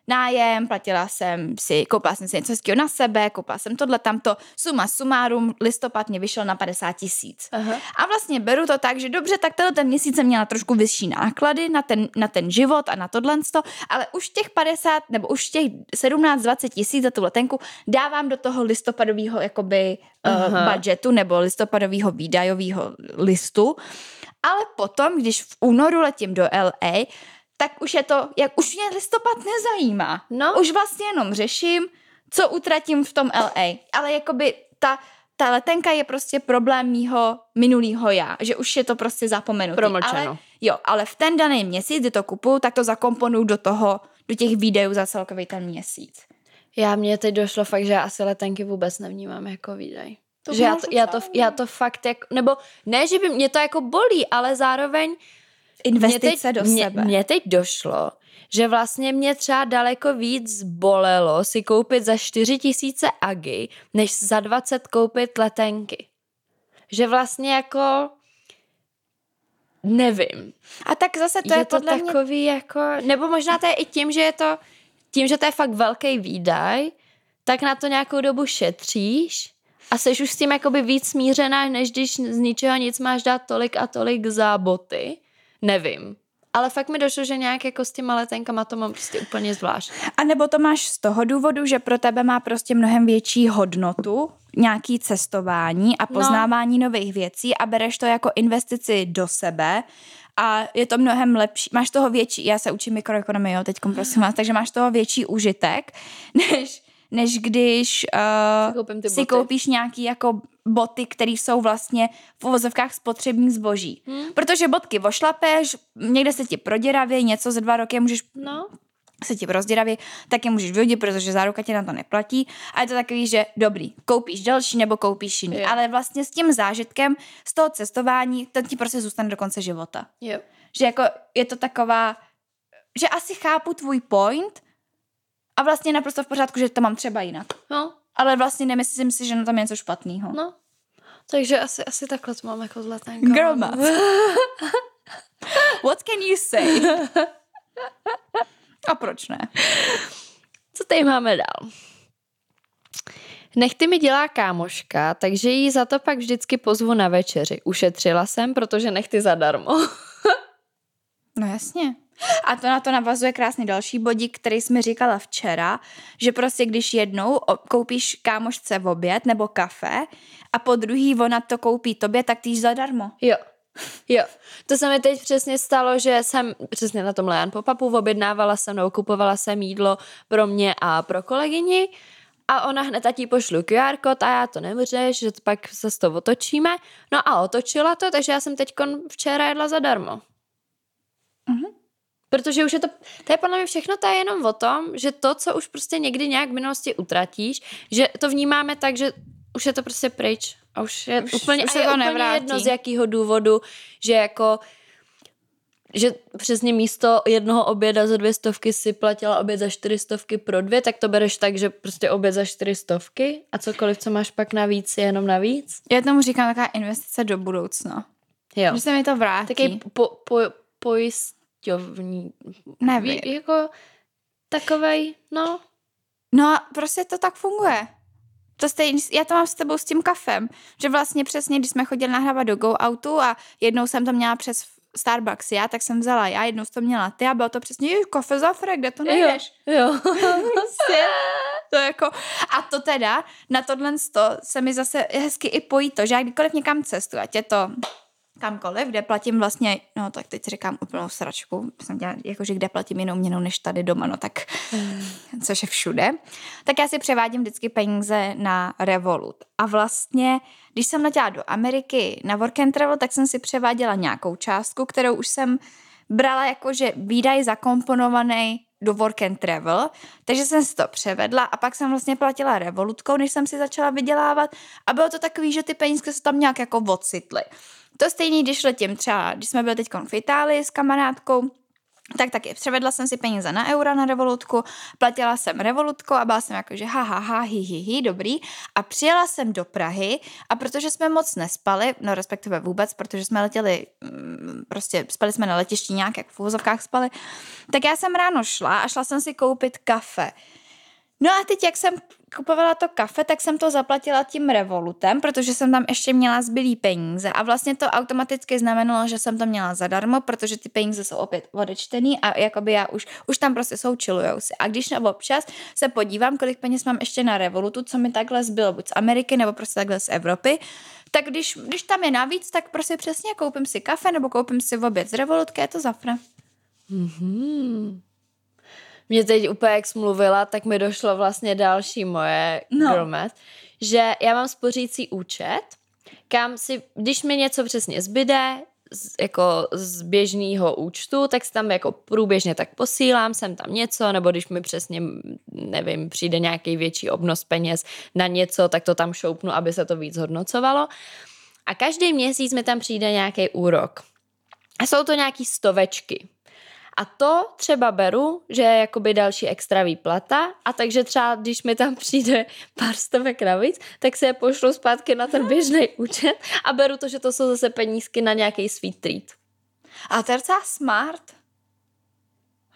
nájem, platila jsem si, koupila jsem si něco hezkého na sebe, koupila jsem tohle, tamto, suma sumárum, listopad mě vyšel na 50 tisíc. A vlastně beru to tak, že dobře, tak tenhle ten měsíc jsem měla trošku vyšší náklady na ten, na ten život a na tohle, ale už těch 50 nebo už těch 17-20 tisíc za tu letenku dávám do toho listopadového jakoby uh, Aha. budgetu nebo listopadového výdajového listu. Ale potom, když v únoru letím do LA, tak už je to, jak už mě listopad nezajímá. No. Už vlastně jenom řeším, co utratím v tom LA. Ale jakoby ta, ta letenka je prostě problém mýho minulýho já, že už je to prostě zapomenutý. Promlčeno. Ale, jo, ale v ten daný měsíc, kdy to kupuju, tak to zakomponuju do toho, do těch videů za celkový ten měsíc. Já mě teď došlo fakt, že já asi letenky vůbec nevnímám jako výdaj. To že já to, já, to, já to fakt jako, nebo ne, že by mě to jako bolí, ale zároveň mě Investice teď, do mě, sebe. Mně teď došlo, že vlastně mě třeba daleko víc bolelo si koupit za 4 tisíce agy, než za 20 koupit letenky. Že vlastně jako nevím. A tak zase to je, je, to podle mě takový jako, nebo možná to je i tím, že je to, tím, že to je fakt velký výdaj, tak na to nějakou dobu šetříš A jsi už s tím jakoby víc smířená, než když z ničeho nic máš dát tolik a tolik za boty. Nevím. Ale fakt mi došlo, že nějak jako s těma letenkama to mám prostě úplně zvlášť. A nebo to máš z toho důvodu, že pro tebe má prostě mnohem větší hodnotu nějaký cestování a poznávání no. nových věcí a bereš to jako investici do sebe a je to mnohem lepší, máš toho větší, já se učím mikroekonomii, jo, teď prosím vás, takže máš toho větší užitek, (laughs) než, než když uh, si, si koupíš nějaký jako boty, které jsou vlastně v uvozovkách spotřební zboží. Hmm. Protože botky vošlapeš, někde se ti proděravě, něco za dva roky můžeš no se ti rozděraví, tak je můžeš vyhodit, protože záruka tě na to neplatí. A je to takový, že dobrý, koupíš další nebo koupíš jiný. Yeah. Ale vlastně s tím zážitkem z toho cestování, ten ti prostě zůstane do konce života. Yeah. Že jako je to taková, že asi chápu tvůj point a vlastně naprosto v pořádku, že to mám třeba jinak. No. Ale vlastně nemyslím si, že na tom je něco špatného. No. Takže asi, asi takhle to mám jako zlatenka. Girl math. What can you say? A proč ne? Co tady máme dál? Nechty mi dělá kámoška, takže jí za to pak vždycky pozvu na večeři. Ušetřila jsem, protože nechty zadarmo. (laughs) no jasně. A to na to navazuje krásný další bodík, který jsme říkala včera, že prostě když jednou koupíš kámošce v oběd nebo kafe a po druhý ona to koupí tobě, tak ty zadarmo. Jo, Jo, to se mi teď přesně stalo, že jsem přesně na tom Lejan Popapu objednávala jsem nebo kupovala jsem jídlo pro mě a pro kolegyni a ona hned tatí pošlu QR kód a já to nemůžeš, že to pak se s to otočíme. No a otočila to, takže já jsem teď včera jedla zadarmo. Mhm. Protože už je to, to je podle mě všechno, to je jenom o tom, že to, co už prostě někdy nějak v minulosti utratíš, že to vnímáme tak, že už je to prostě pryč. A už je už, úplně, už se a je to úplně nevrátí. jedno z jakého důvodu, že jako že přesně místo jednoho oběda za dvě stovky si platila oběd za čtyři stovky pro dvě, tak to bereš tak, že prostě oběd za čtyři stovky a cokoliv, co máš pak navíc, je jenom navíc. Já tomu říkám taková investice do budoucna. Jo. Že se mi to vrátí. Taky po, po, pojistovní. Nevím. Jako takovej, no. No a prostě to tak funguje. To stejný, já to mám s tebou s tím kafem, že vlastně přesně, když jsme chodili nahrávat do Go Outu a jednou jsem to měla přes Starbucks já, tak jsem vzala já, jednou to měla ty a bylo to přesně, jež, kafe za frek, kde to nejdeš? Jo, jo. (laughs) Prostě, to jako, a to teda, na tohle se mi zase hezky i pojí to, že já kdykoliv někam cestu, ať je to kamkoliv, kde platím vlastně, no tak teď říkám úplnou sračku, jsem dělala, jakože kde platím jinou měnou než tady doma, no tak, mm. což je všude, tak já si převádím vždycky peníze na Revolut. A vlastně, když jsem letěla do Ameriky na Work and Travel, tak jsem si převáděla nějakou částku, kterou už jsem brala jakože výdaj zakomponovaný do work and travel, takže jsem si to převedla a pak jsem vlastně platila revolutkou, než jsem si začala vydělávat a bylo to takový, že ty peníze se tam nějak jako ocitly. To stejný, když letím třeba, když jsme byli teď v Itálii s kamarádkou, tak taky převedla jsem si peníze na eura na revolutku, platila jsem revolutku a byla jsem jako, že ha, ha, ha, hi, hi, hi, dobrý. A přijela jsem do Prahy a protože jsme moc nespali, no respektive vůbec, protože jsme letěli, mm, prostě spali jsme na letišti nějak, jak v úvozovkách spali, tak já jsem ráno šla a šla jsem si koupit kafe. No a teď, jak jsem kupovala to kafe, tak jsem to zaplatila tím revolutem, protože jsem tam ještě měla zbylý peníze a vlastně to automaticky znamenalo, že jsem to měla zadarmo, protože ty peníze jsou opět odečtený a jakoby já už, už tam prostě jsou chillujou si. A když občas se podívám, kolik peněz mám ještě na revolutu, co mi takhle zbylo, buď z Ameriky nebo prostě takhle z Evropy, tak když, když tam je navíc, tak prostě přesně koupím si kafe nebo koupím si v oběd z revolutky, je to zafra. Mm-hmm. Mě teď úplně, jak jsi mluvila, tak mi došlo vlastně další moje no. girlmet, že já mám spořící účet, kam si, když mi něco přesně zbyde, z, jako z běžného účtu, tak si tam jako průběžně tak posílám, jsem tam něco, nebo když mi přesně, nevím, přijde nějaký větší obnos peněz na něco, tak to tam šoupnu, aby se to víc hodnocovalo. A každý měsíc mi tam přijde nějaký úrok. A jsou to nějaký stovečky. A to třeba beru, že je jakoby další extra výplata a takže třeba, když mi tam (laughs) přijde pár stovek navíc, tak se je pošlu zpátky na ten běžný (laughs) účet a beru to, že to jsou zase penízky na nějaký sweet treat. A to je docela smart.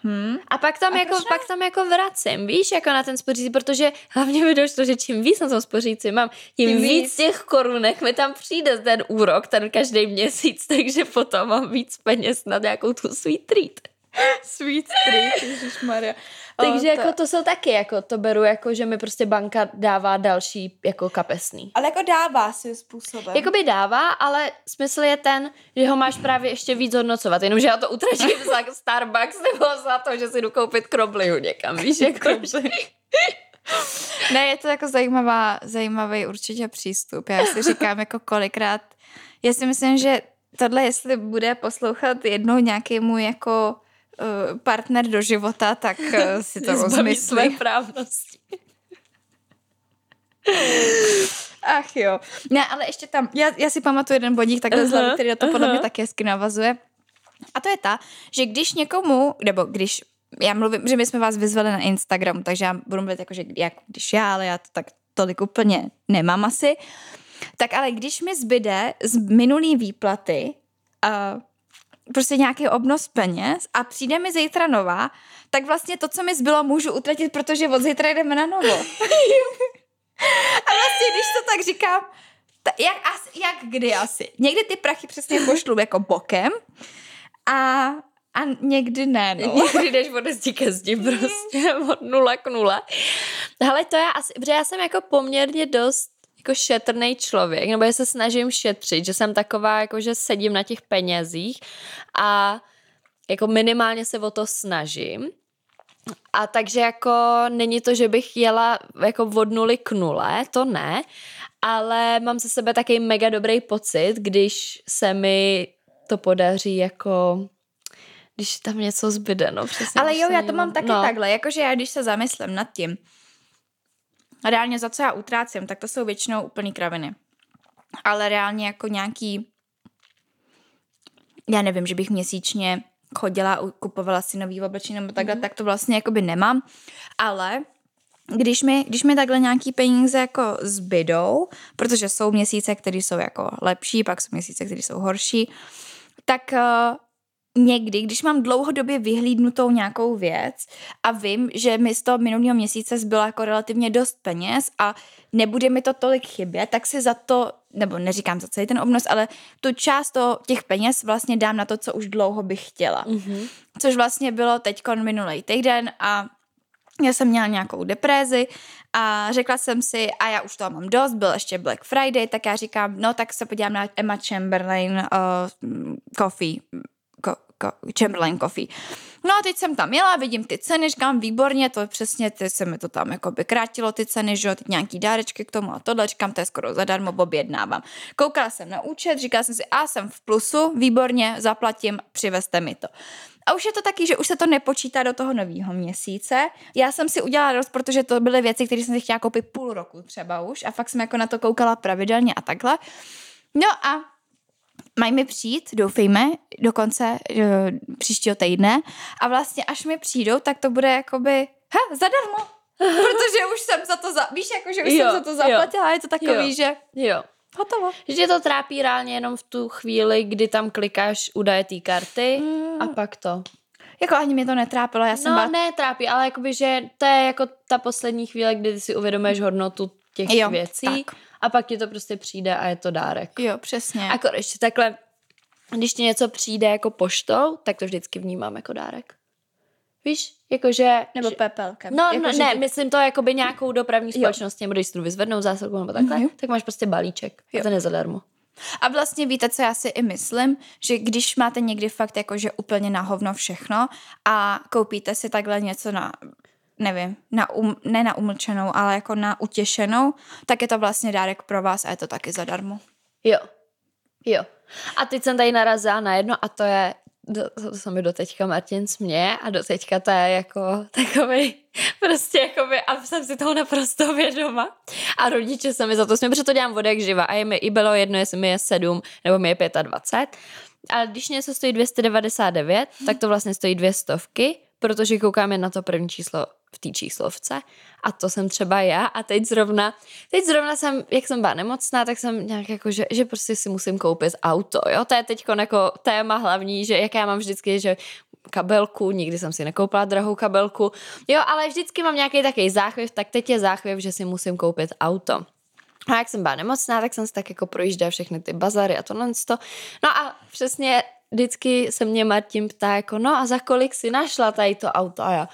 Hmm. A pak tam, A jako, pak tam jako vracím, víš, jako na ten spořící, protože hlavně mi došlo, že čím víc na tom spořící mám, tím, Tím víc. víc. těch korunek mi tam přijde ten úrok, ten každý měsíc, (laughs) takže potom mám víc peněz na nějakou tu sweet treat. Sweet Street, ježišmarja. Takže O, jako to jsou taky, jako to beru jako, že mi prostě banka dává další jako kapesný. Ale jako dává svým způsobem. Jakoby dává, ale smysl je ten, že ho máš právě ještě víc hodnocovat, jenomže já to utratím za Starbucks nebo za to, že si jdu koupit kroblihu někam, víš, (laughs) jako. Ne, je to jako zajímavá, zajímavý určitě přístup. Já si říkám jako kolikrát, já si myslím, že tohle, jestli bude poslouchat jednou nějaký můj jako partner do života, tak uh, si to Zbaví své rozmyslí. právnosti. (laughs) Ach jo. Ne, ale ještě tam, já, já si pamatuju jeden bodík takhle z Aha, hlavy, který na to podle aha. mě taky hezky navazuje. A to je ta, že když někomu, nebo když, já mluvím, že my jsme vás vyzvali na Instagramu, takže já budu mluvit jako, že jak když já, ale já to tak tolik úplně nemám asi. Tak ale když mi zbyde z minulý výplaty uh, prostě nějaký obnos peněz a přijde mi zítra nová, tak vlastně to, co mi zbylo, můžu utratit, protože od zítra jdeme na novo. (laughs) A vlastně, když to tak říkám, ta, jak, as, jak kdy asi. Někdy ty prachy přesně pošlu jako bokem a, a někdy ne, no. (laughs) Někdy jdeš od zdi ke zdi prostě, od nula k nule. Hele, to já asi, protože já jsem jako poměrně dost jako šetrný člověk, nebo já se snažím šetřit, že jsem taková, jako že sedím na těch penězích a jako minimálně se o to snažím. A takže jako není to, že bych jela jako od nuly k nule, to ne, ale mám ze sebe taky mega dobrý pocit, když se mi to podaří jako když tam něco zbyde, no přesně. Ale jo, já to mám taky no. takhle, jakože já když se zamyslím nad tím, reálně za co já utrácím, tak to jsou většinou úplný kraviny. Ale reálně jako nějaký, já nevím, že bych měsíčně chodila a kupovala si nový oblečení nebo takhle, mm. tak to vlastně jakoby nemám. Ale když mi, když mi takhle nějaký peníze jako zbydou, protože jsou měsíce, které jsou jako lepší, pak jsou měsíce, které jsou horší, tak uh, někdy, když mám dlouhodobě vyhlídnutou nějakou věc a vím, že mi z toho minulého měsíce zbylo jako relativně dost peněz a nebude mi to tolik chybět, tak si za to, nebo neříkám za celý ten obnos, ale tu část toho, těch peněz vlastně dám na to, co už dlouho bych chtěla. Mhm. Což vlastně bylo teď minulý týden a já jsem měla nějakou deprézi a řekla jsem si, a já už toho mám dost, byl ještě Black Friday, tak já říkám, no tak se podívám na Emma Chamberlain uh, coffee, Chamberlain coffee. No a teď jsem tam jela, vidím ty ceny, říkám, výborně, to přesně, ty se mi to tam jako by krátilo ty ceny, že jo, teď nějaký dárečky k tomu a tohle, říkám, to je skoro zadarmo, objednávám. Koukala jsem na účet, říkala jsem si, a jsem v plusu, výborně, zaplatím, přivezte mi to. A už je to taky, že už se to nepočítá do toho nového měsíce. Já jsem si udělala dost, protože to byly věci, které jsem si chtěla koupit půl roku třeba už a fakt jsem jako na to koukala pravidelně a takhle. No a mají mi přijít, doufejme, do konce uh, příštího týdne a vlastně až mi přijdou, tak to bude jakoby, ha, zadarmo. (laughs) Protože už jsem za to, za, víš, jako, že už Jo, jsem za to jo. zaplatila a je to takový, Jo. že Jo. hotovo. Že to trápí reálně jenom v tu chvíli, kdy tam klikáš údaje té karty Mm. a pak to. Jako ani mě to netrápilo, já jsem No byla ne, trápí, ale jakoby, že to je jako ta poslední chvíle, kdy si uvědomuješ hodnotu těch Jo, věcí tak. A pak ti to prostě přijde a je to dárek. Jo, přesně. A ještě takhle, když ti něco přijde jako poštou, tak to vždycky vnímám jako dárek. Víš, jakože... Nebo že- pepelkem. No, jako, no ne, ty- myslím to jakoby nějakou dopravní společnost, nebo když si jdu vyzvednout zásilku nebo takhle, Mhm. tak máš prostě balíček. Jo. A ten je zadarmo. A vlastně víte, co já si i myslím, že když máte někdy fakt jako, že úplně na hovno všechno a koupíte si takhle něco na nevím, na um, ne na umlčenou, ale jako na utěšenou, tak je to vlastně dárek pro vás a je to taky zadarmo. Jo. Jo. A teď jsem tady narazila na jedno a to je, do, to se mi doteďka Martin směje a doteďka to je jako (laughs) takový prostě jakoby, a jsem si toho naprosto vědoma. A rodiče se mi za to smějí, protože to dělám od jak živa a je mi i bylo jedno, jestli mi je 7 nebo mi je 25. Ale když něco stojí 299, tak to vlastně stojí dvě stovky, protože koukáme na to první číslo v té číslovce a to jsem třeba já a teď zrovna, teď zrovna jsem, jak jsem byla nemocná, tak jsem nějak jako, že, že prostě si musím koupit auto, jo, to je teď jako téma hlavní, že jak já mám vždycky, že kabelku, nikdy jsem si nekoupila drahou kabelku. Jo, ale vždycky mám nějaký takový záchvěv, tak teď je záchvěv, že si musím koupit auto. A jak jsem byla nemocná, tak jsem si tak jako projížděla všechny ty bazary a tohle. No a přesně vždycky se mě Martin ptá jako, no a za kolik si našla tady to auto? A já,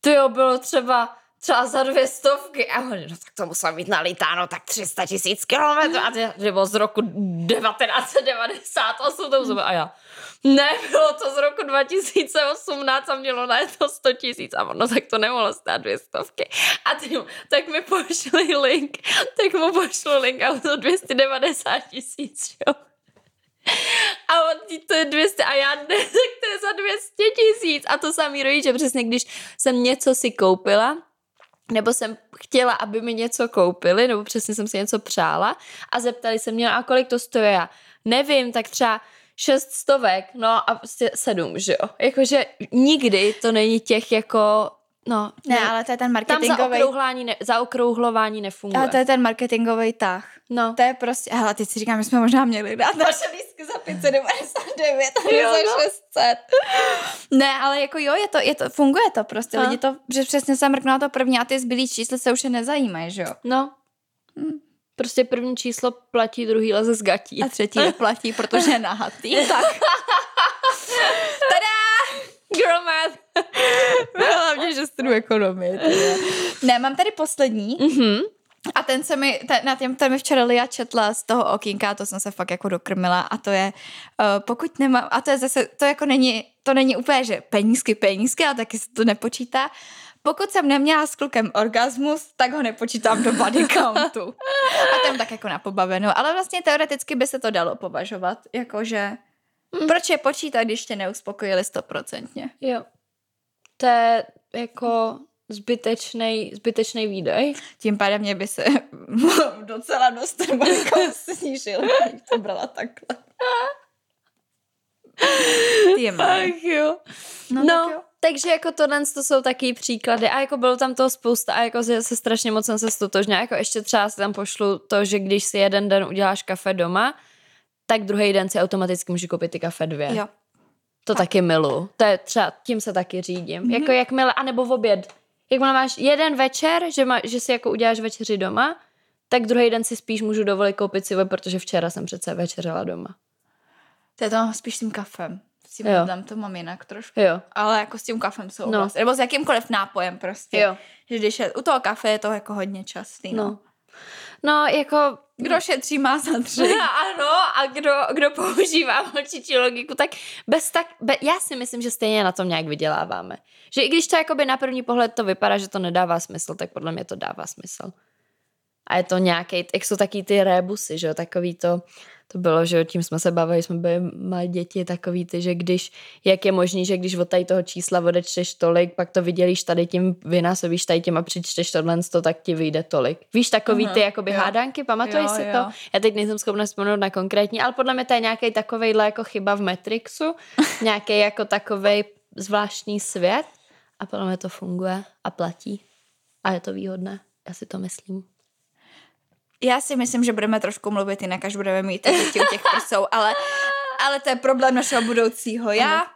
ty jo, bylo třeba třeba za dvě stovky. A on, no tak to musela být nalitáno tak 300 tisíc kilometrů. A to bylo z roku 1998. To musela, a já, ne, bylo to z roku 2018 a mělo na to 100 tisíc. A ono, tak to nemohlo stát dvě stovky. A ty, tak mi pošli link, tak mu pošlu link a to 290 tisíc, jo. A on to je 200 a já ne, (laughs) tak to je za 200 tisíc. A to samý rodiče, přesně když jsem něco si koupila, nebo jsem chtěla, aby mi něco koupili, nebo přesně jsem si něco přála a zeptali se mě, a kolik to stojí já. Nevím, tak třeba šest stovek, no a prostě sedm, že jo. Jakože nikdy to není těch jako No, ne, ne, ale to je ten marketingový... Tam zaokrouhlání ne, zaokrouhlování nefunguje. Ale to je ten marketingový tah. No. To je prostě, hele, teď si říkám, že jsme možná měli dát naše lístky za 599 a (laughs) jo, za no. 600. Ne, ale jako jo, je to, je to, funguje to prostě. Lidi to, že přesně se mrknou to první a ty zbylý čísla se už je nezajímají, že jo? No. Hm. Prostě první číslo platí, druhý leze z gatí. A třetí neplatí, protože je (laughs) nahatý. tak. Tada! Girl math. (laughs) Hlavně, že studuji ekonomii. Ne, mám tady poslední. Mm-hmm. A ten se mi, ten, na těm, ten mi včera Lia četla z toho okýnka, to jsem se fakt jako dokrmila a to je, uh, pokud nemám, a to je zase, to jako není, to není úplně, že penízky, penízky, ale taky se to nepočítá. Pokud jsem neměla s klukem orgasmus, tak ho nepočítám do body countu. A tam tak jako na pobavenou. Ale vlastně teoreticky by se to dalo považovat, jakože Mm. Proč je počítat, když tě neuspokojili stoprocentně? Jo. To je jako zbytečný, zbytečný výdaj. Tím pádem mě by se (laughs) docela dost (laughs) snížil, když to brala takhle. Ach jo. No, no tak jo. takže jako tohle to jsou taky příklady a jako bylo tam toho spousta a jako se strašně moc jsem se stotožnila, jako ještě třeba si tam pošlu to, že když si jeden den uděláš kafe doma, tak druhý den si automaticky můžu koupit ty kafe dvě. Jo. To tak. taky milu. To je třeba, tím se taky řídím. Mm-hmm. Jako jakmile, anebo v oběd. Jakmile máš jeden večer, že, má, že si jako uděláš večeři doma, tak druhý den si spíš můžu dovolit koupit si protože včera jsem přece večeřela doma. To je to spíš s tím kafem. S tím jídlem to mám jinak trošku. Jo. Ale jako s tím kafem jsou no. Nebo s jakýmkoliv nápojem prostě. Jo. Že když je u toho kafe je to jako hodně častý. No. no. No, jako... Kdo šetří, má za tři. (laughs) ano, a kdo, kdo používá (laughs) mlčičí logiku, tak bez tak... Be, já si myslím, že stejně na tom nějak vyděláváme. Že i když to jakoby na první pohled to vypadá, že to nedává smysl, tak podle mě to dává smysl. A je to nějaký, jak jsou taky ty rébusy, že jo, takový to, to bylo, že tím jsme se bavili, jsme byli malí děti, takový ty, že když, jak je možný, že když od tady toho čísla odečteš tolik, pak to vydělíš tady tím, vynásobíš tady tím a přičteš tohle, to, tak ti vyjde tolik. Víš, takový uh-huh, ty jakoby jo. hádanky, pamatuješ si jo. to? Já teď nejsem schopna vzpomenout na konkrétní, ale podle mě to je nějaký takovejhle jako chyba v Matrixu, (laughs) nějaký jako takovej zvláštní svět a podle mě to funguje a platí. A je to výhodné, já si to myslím. Já si myslím, že budeme trošku mluvit jinak, až budeme mít děti u těch prsou, ale, ale to je problém našeho budoucího já.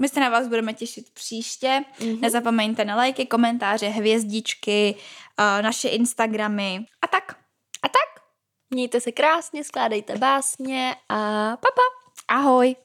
My se na vás budeme těšit příště. Mm-hmm. Nezapomeňte na lajky, komentáře, hvězdičky, uh, naše Instagramy a tak. A tak. Mějte se krásně, skládejte básně a papa. Ahoj.